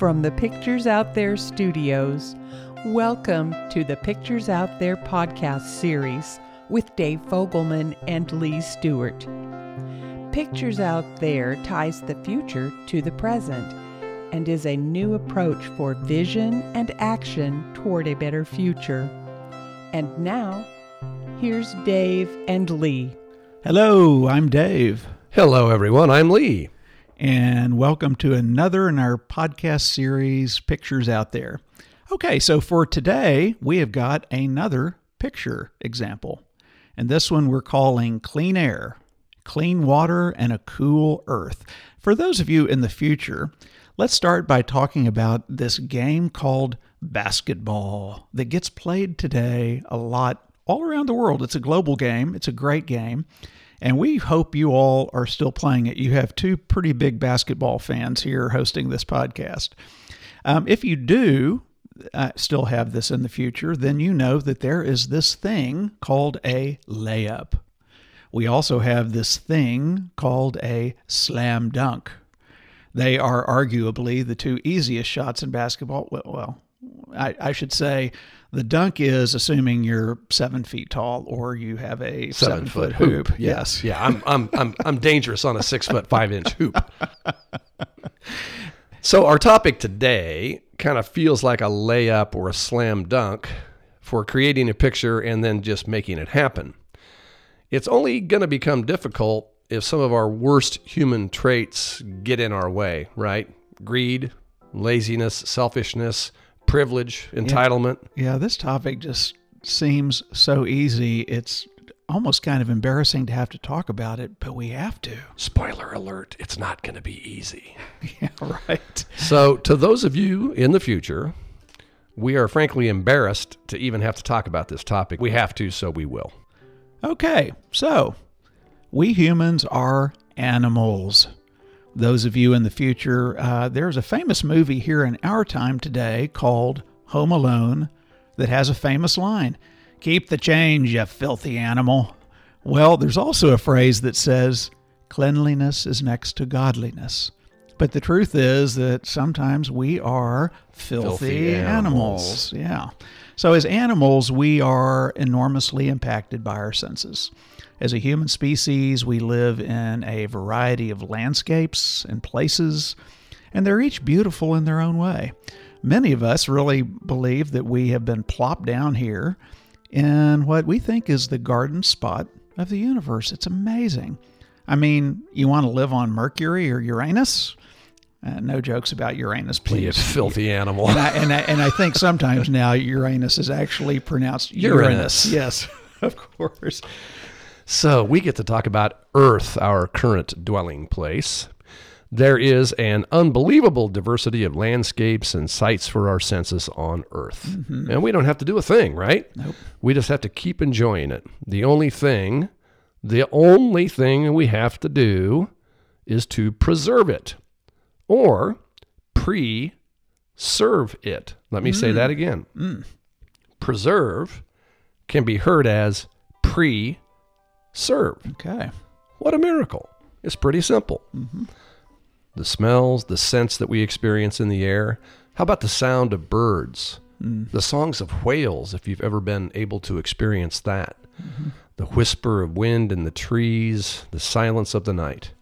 From the Pictures Out There studios, welcome to the Pictures Out There podcast series with Dave Fogelman and Lee Stewart. Pictures Out There ties the future to the present and is a new approach for vision and action toward a better future. And now, here's Dave and Lee. Hello, I'm Dave. Hello, everyone. I'm Lee and welcome to another in our podcast series, Pictures Out There. Okay, so for today, we have got another picture example, and this one we're calling Clean Air, Clean Water, and a Cool Earth. For those of you in the future, let's start by talking about this game called basketball that gets played today a lot all around the world. It's a global game, it's a great game. And we hope you all are still playing it. You have two pretty big basketball fans here hosting this podcast. Um, if you do uh, still have this in the future, then you know that there is this thing called a layup. We also have this thing called a slam dunk. They are arguably the two easiest shots in basketball. Well, well I, I should say the dunk is assuming you're seven feet tall or you have a seven, seven foot, foot, hoop. hoop. Yes. Yeah. I'm, I'm, I'm, I'm dangerous on a six foot five inch hoop. so our topic today kind of feels like a layup or a slam dunk for creating a picture and then just making it happen. It's only going to become difficult if some of our worst human traits get in our way, right? Greed, laziness, selfishness, privilege, entitlement. Yeah, yeah, this topic just seems so easy. It's almost kind of embarrassing to have to talk about it, but we have to. Spoiler alert, it's not going to be easy. yeah, right. So, to those of you in the future, we are frankly embarrassed to even have to talk about this topic. We have to, so we will. Okay, so we humans are animals those of you in the future, uh, there's a famous movie here in our time today called Home Alone that has a famous line Keep the change, you filthy animal. Well, there's also a phrase that says, Cleanliness is next to godliness. But the truth is that sometimes we are filthy, filthy animals. animals. Yeah. So, as animals, we are enormously impacted by our senses. As a human species, we live in a variety of landscapes and places, and they're each beautiful in their own way. Many of us really believe that we have been plopped down here in what we think is the garden spot of the universe. It's amazing. I mean, you want to live on Mercury or Uranus? Uh, no jokes about Uranus, please. You filthy animal. and, I, and, I, and I think sometimes now Uranus is actually pronounced Uranus. Uranus. Yes, of course. So we get to talk about Earth, our current dwelling place. There is an unbelievable diversity of landscapes and sights for our senses on Earth. Mm-hmm. And we don't have to do a thing, right? Nope. We just have to keep enjoying it. The only thing, the only thing we have to do is to preserve it or pre serve it. Let me mm. say that again. Mm. Preserve can be heard as pre serve. Okay. What a miracle. It's pretty simple. Mm-hmm. The smells, the scents that we experience in the air. How about the sound of birds? Mm. The songs of whales, if you've ever been able to experience that. Mm-hmm. The whisper of wind in the trees, the silence of the night.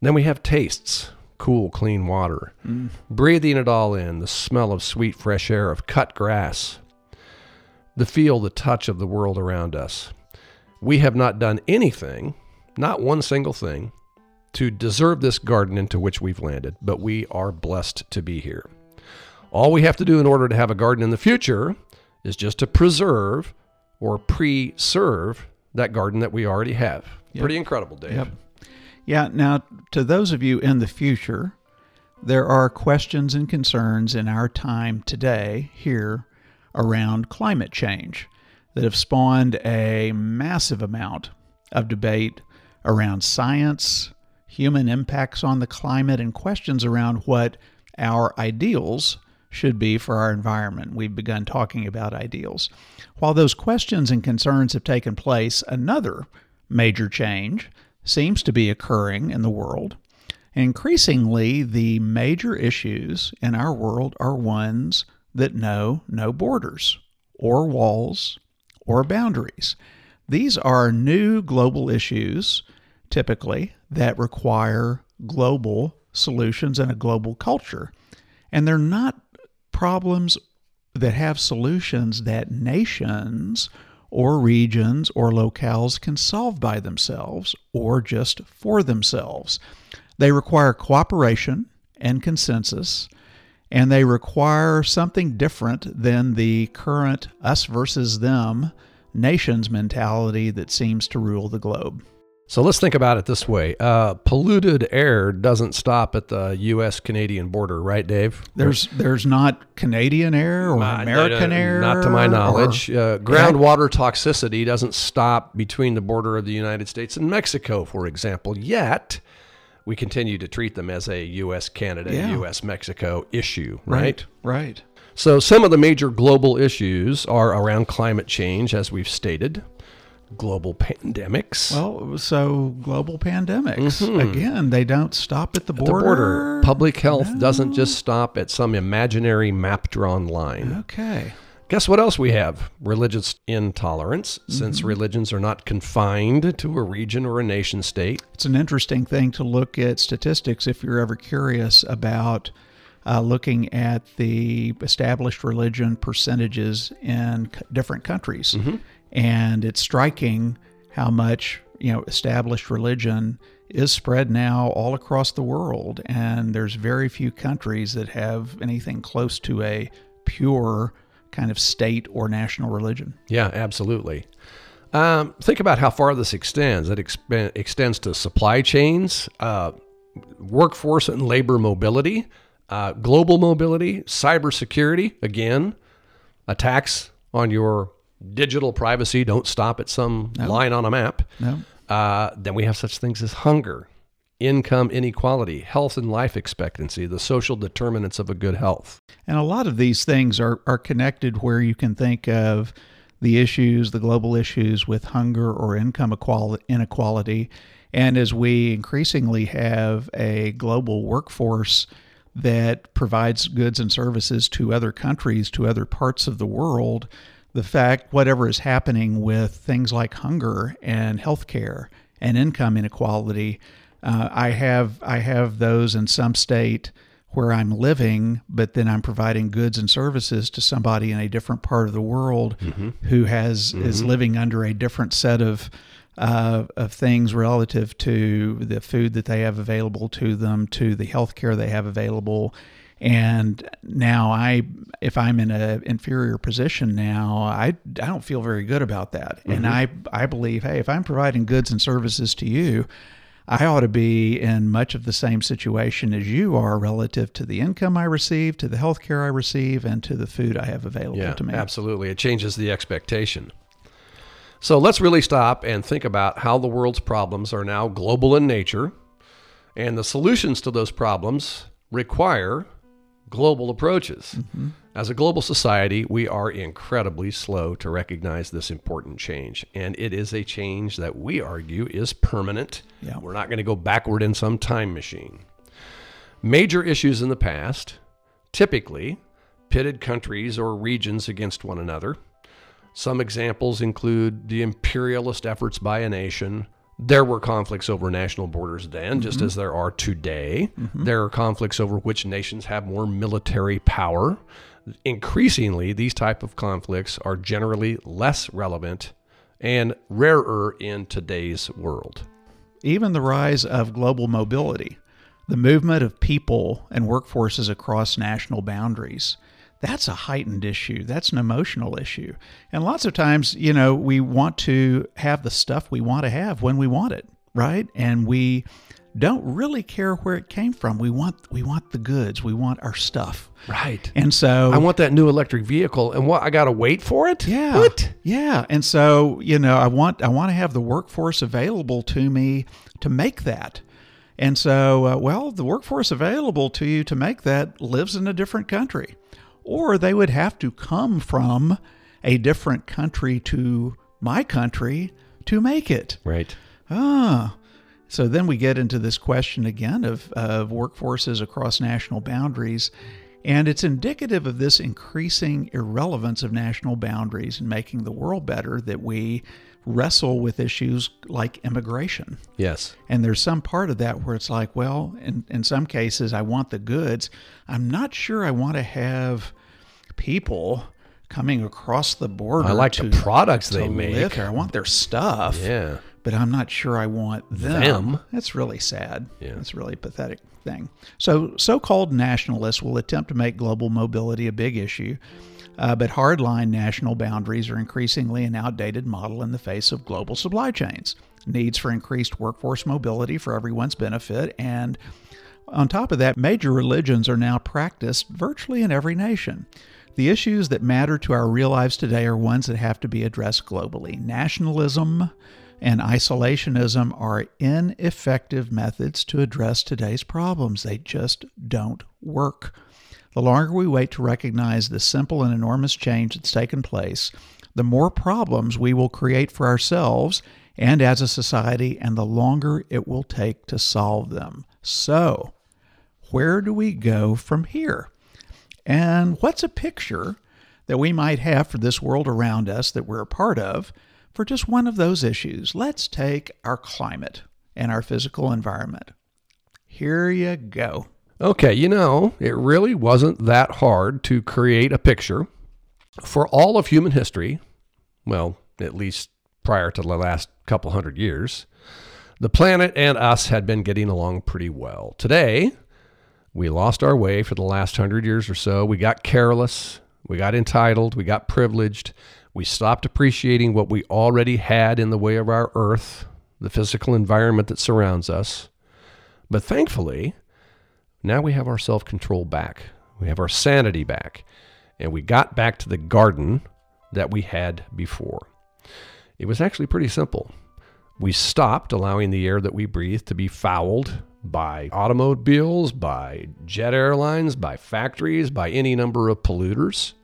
Then we have tastes cool, clean water. Mm. Breathing it all in, the smell of sweet, fresh air, of cut grass, the feel, the touch of the world around us. We have not done anything, not one single thing, to deserve this garden into which we've landed, but we are blessed to be here. All we have to do in order to have a garden in the future is just to preserve or preserve that garden that we already have. Yep. Pretty incredible, Dave. Yep. Yeah, now to those of you in the future, there are questions and concerns in our time today here around climate change that have spawned a massive amount of debate around science, human impacts on the climate, and questions around what our ideals should be for our environment. We've begun talking about ideals. While those questions and concerns have taken place, another major change seems to be occurring in the world, Increasingly, the major issues in our world are ones that know no borders, or walls, or boundaries. These are new global issues, typically, that require global solutions and a global culture. And they're not problems that have solutions that nations or regions or locales can solve by themselves or just for themselves. They require cooperation and consensus, and they require something different than the current us versus them nations mentality that seems to rule the globe. So let's think about it this way: uh, polluted air doesn't stop at the U.S.-Canadian border, right, Dave? There's there's not Canadian air or Uh, American uh, air, Not to my or- knowledge. Uh, groundwater toxicity doesn't stop between the border of the United States and Mexico, for example. Yet, we continue to treat them as a U.S. Canada, Yeah. U.S. Mexico issue, right? right. So, some of the major global issues are around climate change, as we've stated, global pandemics. Well, so global pandemics again, they don't stop at the Mm-hmm. the border. border. Public health doesn't just stop at some imaginary map drawn line. Okay. Guess what else we have? Religious intolerance, Mm-hmm. since religions are not confined to a region or a nation state. It's an interesting thing to look at statistics if you're ever curious about uh, looking at the established religion percentages in c- different countries. And it's striking how much, you know, established religion is spread now all across the world. And there's very few countries that have anything close to a pure kind of state or national religion. Yeah, absolutely. Um, think about how far this extends. It exp- extends to supply chains, uh, workforce and labor mobility, uh, global mobility, cybersecurity. Again, attacks on your digital privacy don't stop at some line on a map. No? Uh, then we have such things as hunger, income inequality, health and life expectancy, the social determinants of a good health. And a lot of these things are, are connected where you can think of the issues, the global issues with hunger or income inequality. And as we increasingly have a global workforce that provides goods and services to other countries, to other parts of the world, the fact whatever is happening with things like hunger and healthcare and income inequality, uh, I have I have those in some state where I'm living, but then I'm providing goods and services to somebody in a different part of the world who has is living under a different set of uh, of things relative to the food that they have available to them, to the health care they have available. And now I, if I'm in an inferior position now, I, I don't feel very good about that. And I, I believe, hey, if I'm providing goods and services to you, I ought to be in much of the same situation as you are relative to the income I receive, to the health care I receive, and to the food I have available Yeah, to me. absolutely. It changes the expectation. So let's really stop and think about how the world's problems are now global in nature, and the solutions to those problems require global approaches. Mm-hmm. As a global society, we are incredibly slow to recognize this important change, and it is a change that we argue is permanent. Yeah. We're not going to go backward in some time machine. Major issues in the past typically pitted countries or regions against one another. Some examples include the imperialist efforts by a nation. There were conflicts over national borders then, just mm-hmm. as there are today. Mm-hmm. There are conflicts over which nations have more military power. Increasingly, these type of conflicts are generally less relevant and rarer in today's world. even the rise of global mobility, the movement of people and workforces across national boundaries. That's a heightened issue. That's an emotional issue. And lots of times, you know, we want to have the stuff we want to have when we want it, right? And we don't really care where it came from. We want we want the goods. We want our stuff. Right. And so I want that new electric vehicle, and what I got to wait for it? yeah. What? Yeah. And so, you know, I want I want to have the workforce available to me to make that. And so, uh, well, the workforce available to you to make that lives in a different country. Or they would have to come from a different country to my country to make it. Right. Ah. So then we get into this question again of, of workforces across national boundaries. And it's indicative of this increasing irrelevance of national boundaries and making the world better that we wrestle with issues like immigration. Yes. And there's some part of that where it's like, well, in, in some cases, I want the goods. I'm not sure I want to have people coming across the border. I like to, the products they live make. I want their stuff. Yeah. But I'm not sure I want them. Them? That's really sad. Yeah. That's really pathetic thing. So, so-called nationalists will attempt to make global mobility a big issue. Uh, but hardline national boundaries are increasingly an outdated model in the face of global supply chains, needs for increased workforce mobility for everyone's benefit, and on top of that, major religions are now practiced virtually in every nation. The issues that matter to our real lives today are ones that have to be addressed globally. Nationalism and isolationism are ineffective methods to address today's problems. They just don't work. The longer we wait to recognize the simple and enormous change that's taken place, the more problems we will create for ourselves and as a society, and the longer it will take to solve them. So, where do we go from here? And what's a picture that we might have for this world around us that we're a part of for just one of those issues? Let's take our climate and our physical environment. Here you go. Okay, you know, it really wasn't that hard to create a picture for all of human history. Well, at least prior to the last couple hundred years. The planet and us had been getting along pretty well. Today, we lost our way for the last hundred years or so. We got careless, we got entitled, we got privileged, we stopped appreciating what we already had in the way of our earth, the physical environment that surrounds us. But thankfully, now we have our self control back. We have our sanity back. And we got back to the garden that we had before. It was actually pretty simple. We stopped allowing the air that we breathe to be fouled by automobiles, by jet airlines, by factories, by any number of polluters.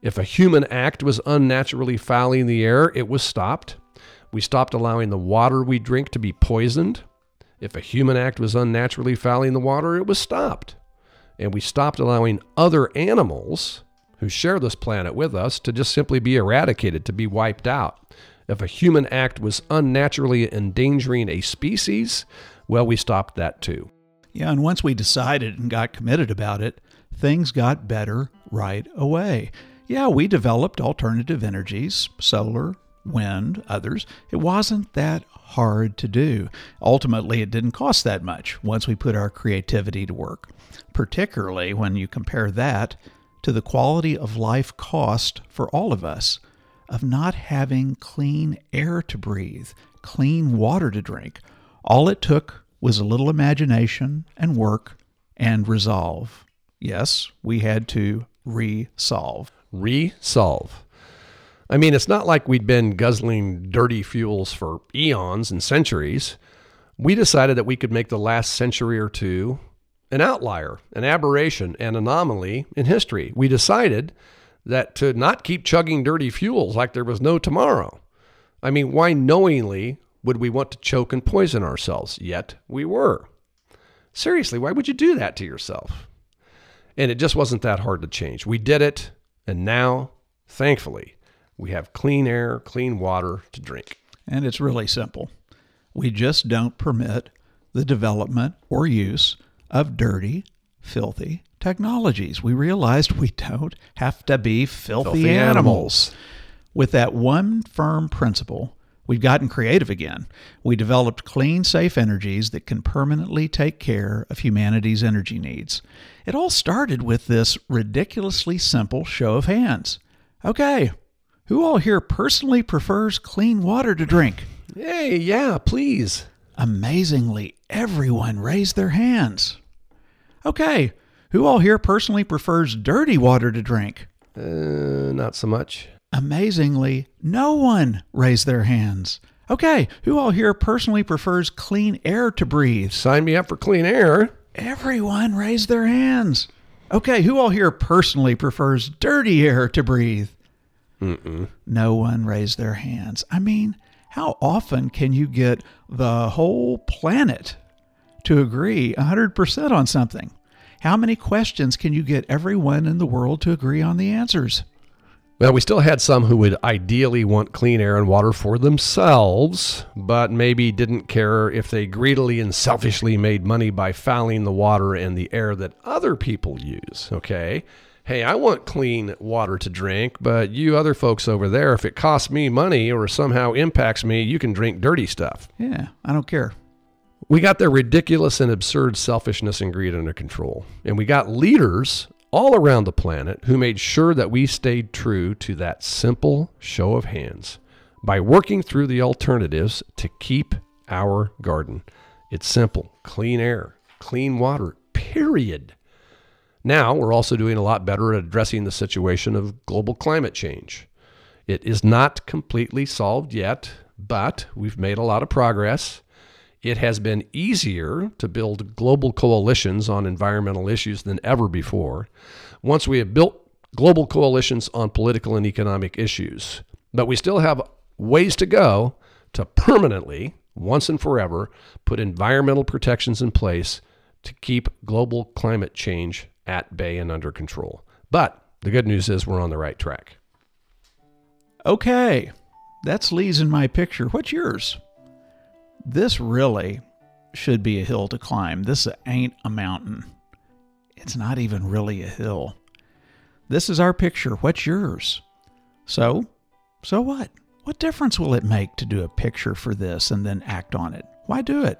If a human act was unnaturally fouling the air, it was stopped. We stopped allowing the water we drink to be poisoned. If a human act was unnaturally fouling the water, it was stopped. And we stopped allowing other animals who share this planet with us to just simply be eradicated, to be wiped out. If a human act was unnaturally endangering a species, well, we stopped that too. Yeah, and once we decided and got committed about it, things got better right away. Yeah, we developed alternative energies, solar, wind, others. It wasn't that hard to do. Ultimately, it didn't cost that much once we put our creativity to work, particularly when you compare that to the quality of life cost for all of us of not having clean air to breathe, clean water to drink. All it took was a little imagination and work and resolve. Yes, we had to resolve. Resolve. I mean, it's not like we'd been guzzling dirty fuels for eons and centuries. We decided that we could make the last century or two an outlier, an aberration, an anomaly in history. We decided that to not keep chugging dirty fuels like there was no tomorrow. I mean, why knowingly would we want to choke and poison ourselves? Yet we were. Seriously, why would you do that to yourself? And it just wasn't that hard to change. We did it, and now, thankfully, we have clean air, clean water to drink. And it's really simple. We just don't permit the development or use of dirty, filthy technologies. We realized we don't have to be filthy, Filthy animals. animals. With that one firm principle, we've gotten creative again. We developed clean, safe energies that can permanently take care of humanity's energy needs. It all started with this ridiculously simple show of hands. Okay, who all here personally prefers clean water to drink? Hey, yeah, please. Amazingly, everyone raised their hands. Okay, who all here personally prefers dirty water to drink? Uh, not so much. Amazingly, no one raised their hands. Okay, who all here personally prefers clean air to breathe? Sign me up for clean air. Everyone raised their hands. Okay, who all here personally prefers dirty air to breathe? Mm-mm. No one raised their hands. I mean, How often can you get the whole planet to agree 100% on something? How many questions can you get everyone in the world to agree on the answers? Well, we still had some who would ideally want clean air and water for themselves, but maybe didn't care if they greedily and selfishly made money by fouling the water and the air that other people use. Okay. Hey, I want clean water to drink, but you other folks over there, if it costs me money or somehow impacts me, you can drink dirty stuff. Yeah, I don't care. We got their ridiculous and absurd selfishness and greed under control. And we got leaders all around the planet who made sure that we stayed true to that simple show of hands by working through the alternatives to keep our garden. It's simple clean air, clean water, period. Now we're also doing a lot better at addressing the situation of global climate change. It is not completely solved yet, but we've made a lot of progress. It has been easier to build global coalitions on environmental issues than ever before. Once we have built global coalitions on political and economic issues, but we still have ways to go to permanently, once and forever, put environmental protections in place to keep global climate change at bay and under control. But the good news is we're on the right track. Okay, that's Lee's in my picture. What's yours? This really should be a hill to climb. This ain't a mountain. It's not even really a hill. This is our picture. What's yours? So, so what? What difference will it make to do a picture for this and then act on it? Why do it?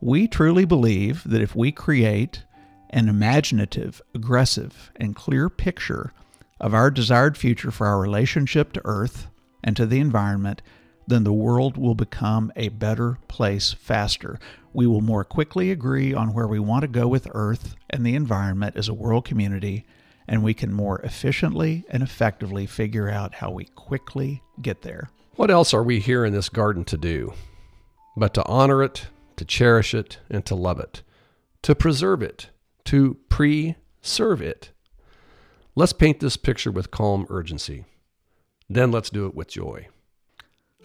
We truly believe that if we create an imaginative, aggressive, and clear picture of our desired future for our relationship to Earth and to the environment, then the world will become a better place faster. We will more quickly agree on where we want to go with Earth and the environment as a world community, and we can more efficiently and effectively figure out how we quickly get there. What else are we here in this garden to do? But to honor it, to cherish it, and to love it, to preserve it, to preserve it. Let's paint this picture with calm urgency. Then let's do it with joy.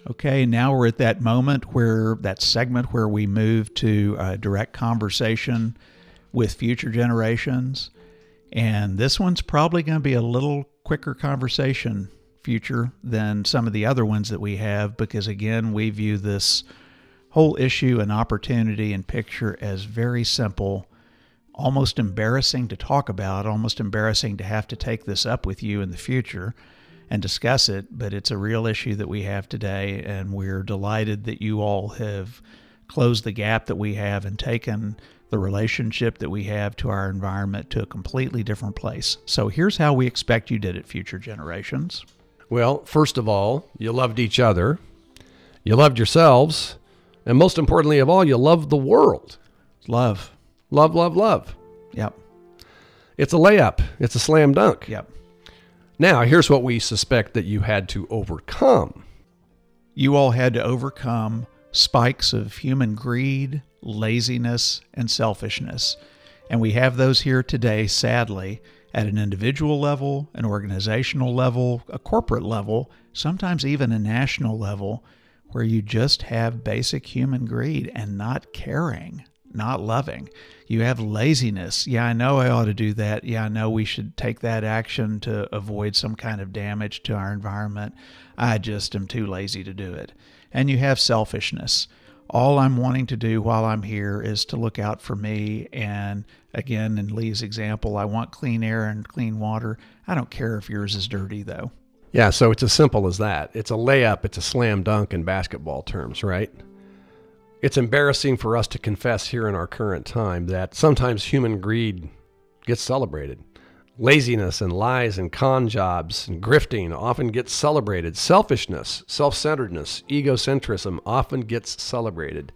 Okay, now we're at that moment where that segment where we move to a direct conversation with future generations. And this one's probably going to be a little quicker conversation future than some of the other ones that we have because, again, we view this whole issue and opportunity and picture as very simple, almost embarrassing to talk about, almost embarrassing to have to take this up with you in the future and discuss it, but it's a real issue that we have today, and we're delighted that you all have closed the gap that we have and taken the relationship that we have to our environment to a completely different place. So here's how we expect you did it, future generations. Well, first of all, you loved each other, you loved yourselves, and most importantly of all, you loved the world. Love. Love, love, love. Yep. It's a layup, it's a slam dunk. Yep. Now, here's what we suspect that you had to overcome. You all had to overcome spikes of human greed, laziness, and selfishness. And we have those here today, sadly, at an individual level, an organizational level, a corporate level, sometimes even a national level, where you just have basic human greed and not caring not loving. You have laziness. Yeah, I know I ought to do that. Yeah, I know we should take that action to avoid some kind of damage to our environment. I just am too lazy to do it. And you have selfishness. All I'm wanting to do while I'm here is to look out for me. And again, in Lee's example, I want clean air and clean water. I don't care if yours is dirty, though. Yeah, so it's as simple as that. It's a layup, it's a slam dunk in basketball terms, right? It's embarrassing for us to confess here in our current time that sometimes human greed gets celebrated. Laziness and lies and con jobs and grifting often gets celebrated. Selfishness, self centeredness, egocentrism often gets celebrated.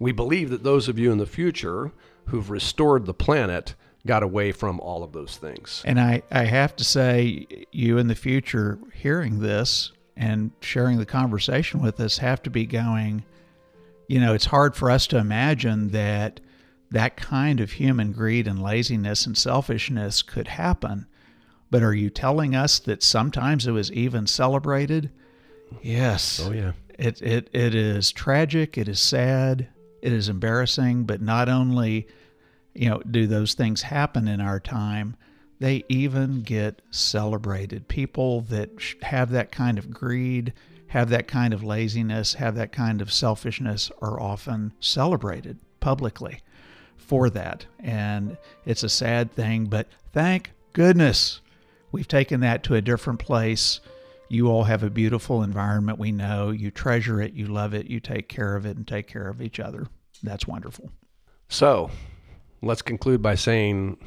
We believe that those of you in the future who've restored the planet got away from all of those things. And I, I have to say, you in the future hearing this and sharing the conversation with us have to be going, you know, it's hard for us to imagine that that kind of human greed and laziness and selfishness could happen. But are you telling us that sometimes it was even celebrated? Yes. Oh, yeah. it, it, it is tragic, it is sad, it is embarrassing, but not only you know do those things happen in our time, they even get celebrated. People that have that kind of greed, have that kind of laziness, have that kind of selfishness are often celebrated publicly for that. And it's a sad thing, but thank goodness we've taken that to a different place. You all have a beautiful environment. We know you treasure it, you love it, you take care of it, and take care of each other. That's wonderful. So let's conclude by saying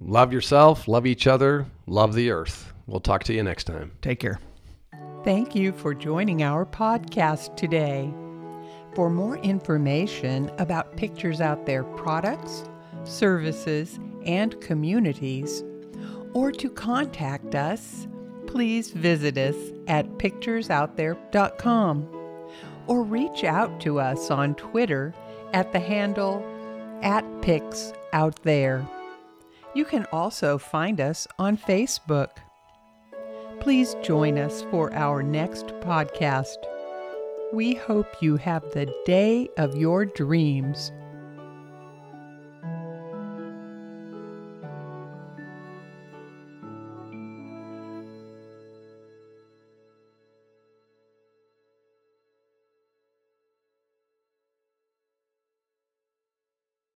love yourself, love each other, love the earth. We'll talk to you next time. Take care. Thank you for joining our podcast today. For more information about Pictures Out There products, services, and communities, or to contact us, please visit us at picturesoutthere.com or reach out to us on Twitter at the handle at Pics Out There. You can also find us on Facebook. Please join us for our next podcast. We hope you have the day of your dreams